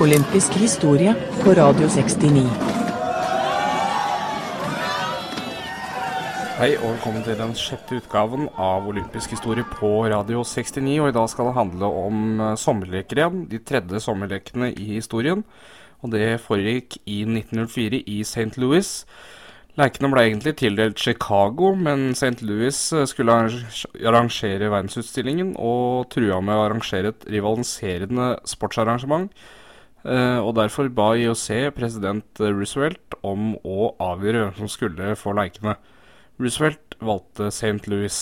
Olympisk historie på Radio 69. Hei og velkommen til den sjette utgaven av olympisk historie på Radio 69. Og i dag skal det handle om eh, sommerleker igjen. De tredje sommerlekene i historien. Og det foregikk i 1904 i St. Louis. Lekene ble egentlig tildelt Chicago, men St. Louis eh, skulle arrangere verdensutstillingen og trua med å arrangere et rivaliserende sportsarrangement. Eh, og derfor ba IOC president Roosevelt om å avgjøre hvem som skulle få leikene. Roosevelt valgte St. Louis.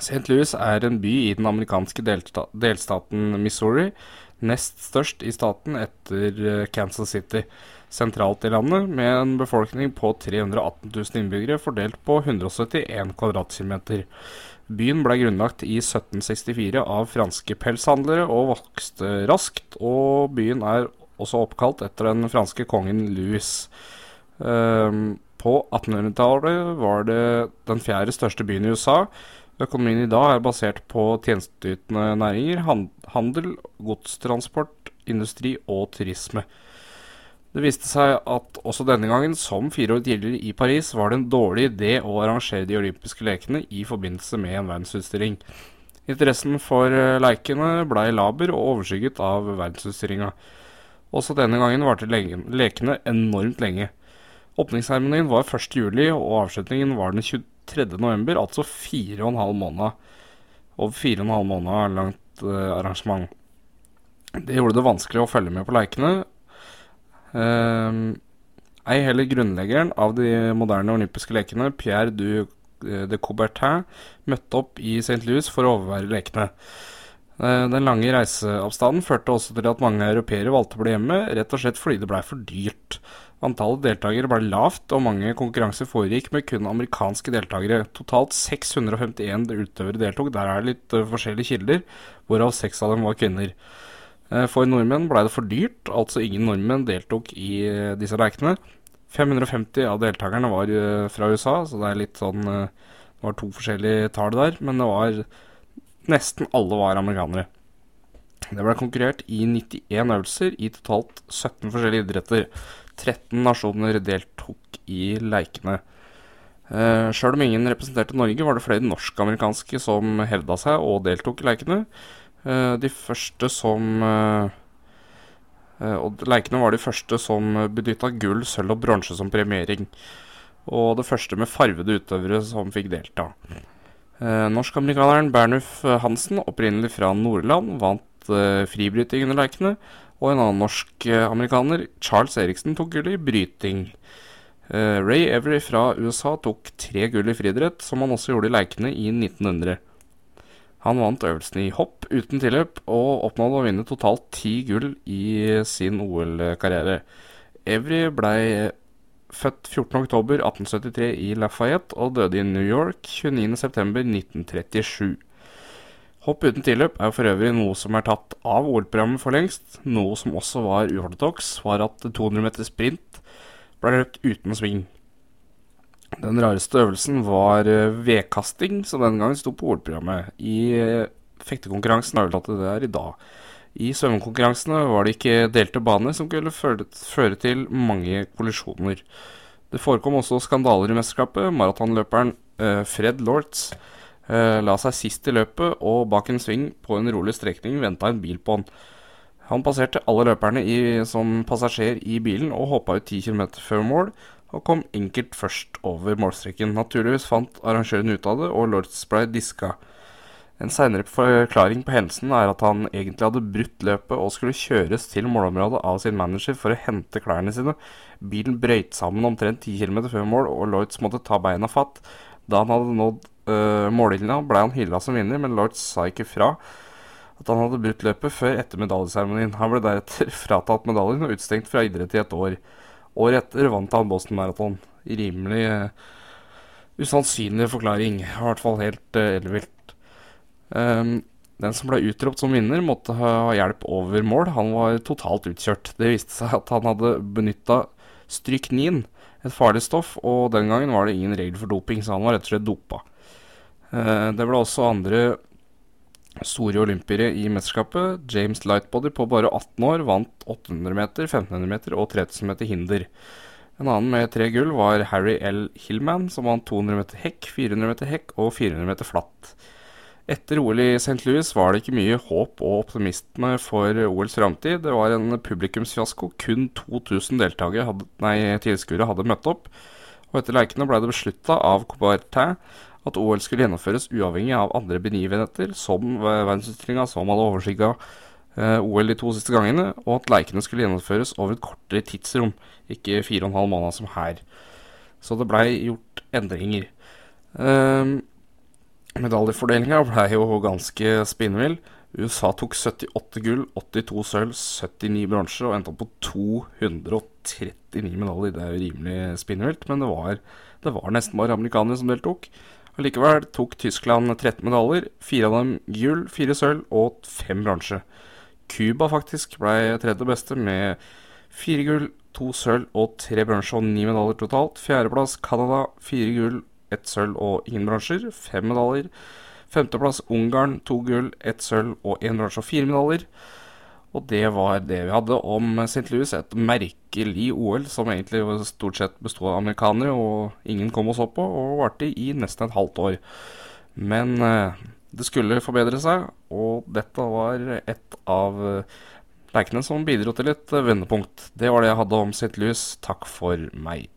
St. Louis er en by i den amerikanske delsta delstaten Missouri, nest størst i staten etter eh, Kansas City, sentralt i landet, med en befolkning på 318 000 innbyggere fordelt på 171 kvadratkilometer. Byen ble grunnlagt i 1764 av franske pelshandlere og vokste raskt, og byen er også oppkalt etter den franske kongen Louis. Um, på 1800-tallet var det den fjerde største byen i USA. Økonomien i dag er basert på tjenesteytende næringer, handel, godstransport, industri og turisme. Det viste seg at også denne gangen, som fire år tidligere i Paris, var det en dårlig idé å arrangere de olympiske lekene i forbindelse med en verdensutstilling. Interessen for leikene lekene blei laber og overskygget av verdensutstillinga. Også denne gangen varte lekene enormt lenge. Åpningsseremonien var 1.7, og avslutningen var den 23.11., altså fire og en halv måned. Over fire og en halv måned langt uh, arrangement. Det gjorde det vanskelig å følge med på leikene. Uh, ei heller grunnleggeren av de moderne olympiske lekene, Pierre du eh, de Coubertin, møtte opp i St. Louis for å overvære lekene. Den lange reiseavstanden førte også til at mange europeere valgte å bli hjemme, rett og slett fordi det blei for dyrt. Antallet deltakere ble lavt, og mange konkurranser foregikk med kun amerikanske deltakere. Totalt 651 utøvere deltok, der er det litt uh, forskjellige kilder, hvorav seks av dem var kvinner. Uh, for nordmenn ble det for dyrt, altså ingen nordmenn deltok i uh, disse leikene. 550 av deltakerne var fra USA, så det er litt sånn Det var to forskjellige tall der, men det var Nesten alle var amerikanere. Det ble konkurrert i 91 øvelser i totalt 17 forskjellige idretter. 13 nasjoner deltok i leikene. Uh, Sjøl om ingen representerte Norge, var det flere norsk-amerikanske som hevda seg og deltok i leikene. Uh, de første som uh, Og leikene var de første som benytta gull, sølv og bronse som premiering. Og det første med farvede utøvere som fikk delta. Norsk-amerikaneren Bernulf Hansen, opprinnelig fra Nordland, vant fribryting under leikene og en annen norsk-amerikaner, eh, Charles Eriksen, tok gull i bryting. Ray Every fra USA tok tre gull i friidrett, som han også gjorde i leikene i 1900. Han vant øvelsen i hopp uten tilløp, og oppnådde å vinne totalt ti gull i sin OL-karriere. Evry blei født 14.10.1873 i Lafayette og døde i New York 29.9.1937. Hopp uten tilløp er for øvrig noe som er tatt av OL-programmet for lengst. Noe som også var uortodoks, var at 200 meter sprint ble løpt uten sving. Den rareste øvelsen var eh, vedkasting, som den gangen sto på OL-programmet. I eh, fektekonkurransen er det der i dag. I svømmekonkurransene var det ikke delte baner, som kunne føre, til mange kollisjoner. Det forekom også skandaler i mesterskapet. Maratonløperen uh, Fred Lortz la seg sist i løpet, og bak en sving på en rolig strekning venta en bil på han. Han passerte alle løperne i, som passasjer i bilen og hoppa ut 10 km før mål, og kom enkelt først over målstreken. Naturligvis fant arrangøren ut av det, og Lords ble diska. En seinere forklaring på hendelsen er at han egentlig hadde brutt løpet og skulle kjøres til målområdet av sin manager for å hente klærne sine. Bilen brøyt sammen omtrent 10 km før mål, og Lloyds måtte ta beina fatt. Da han hadde nådd øh, mållinja ble han hylla som vinner, men Lloyds sa ikke fra at han hadde brutt løpet før etter medaljeseremonien. Han ble deretter fratatt medaljen og utstengt fra idrett i et år. Året etter vant han Boston Marathon. Rimelig uh, usannsynlig forklaring. I hvert fall helt uh, ellevilt. Um, den som ble utropt som vinner, måtte ha hjelp over mål. Han var totalt utkjørt. Det viste seg at han hadde benytta stryknin, et farlig stoff, og den gangen var det ingen regler for doping, så han var rett og slett dopa. Uh, det ble også andre store olympiere i mesterskapet. James Lightbody på bare 18 år vant 800 meter, 1500 meter og 3000 meter hinder. En annen med tre gull var Harry L. Hillman, som vant 200 meter hekk, 400 meter hekk og 400 meter flatt. Etter OL i St. Louis var det ikke mye håp og optimisme for OLs framtid. Det var en publikumsfiasko. Kun 2000 tilskuere hadde møtt opp. Og etter leikene ble det beslutta av Coubertin at OL skulle gjennomføres uavhengig av andre begivenheter, som verdensutstillinga som hadde overskygga eh, OL de to siste gangene, og at leikene skulle gjennomføres over et kortere tidsrom, ikke fire og en halv måned som her. Så det blei gjort endringer. Eh, Medaljefordelinga blei jo ganske spinnvill. USA tok 78 gull, 82 sølv, 79 bronse og endte opp på 239 medaljer. Det er jo rimelig spinnvilt, men det var, det var nesten bare amerikanere som deltok. Allikevel tok Tyskland 13 medaljer, fire av dem gull, fire sølv og fem bronse. Cuba faktisk ble tredje beste med fire gull, to sølv og tre bronse og ni medaljer totalt. Fjerdeplass Canada, fire gull, ett sølv og ingen bronser, fem medaljer. Femteplass Ungarn, to gull, ett sølv og én bronse og fire medaljer. Og det var det vi hadde om St. Louis. Et merkelig OL som egentlig stort sett bestod av amerikanere, og ingen kom og så på, og varte i nesten et halvt år. Men eh, det skulle forbedre seg, og dette var et av leikene lekene som bidro til et vendepunkt. Det var det jeg hadde om St. Louis. Takk for meg.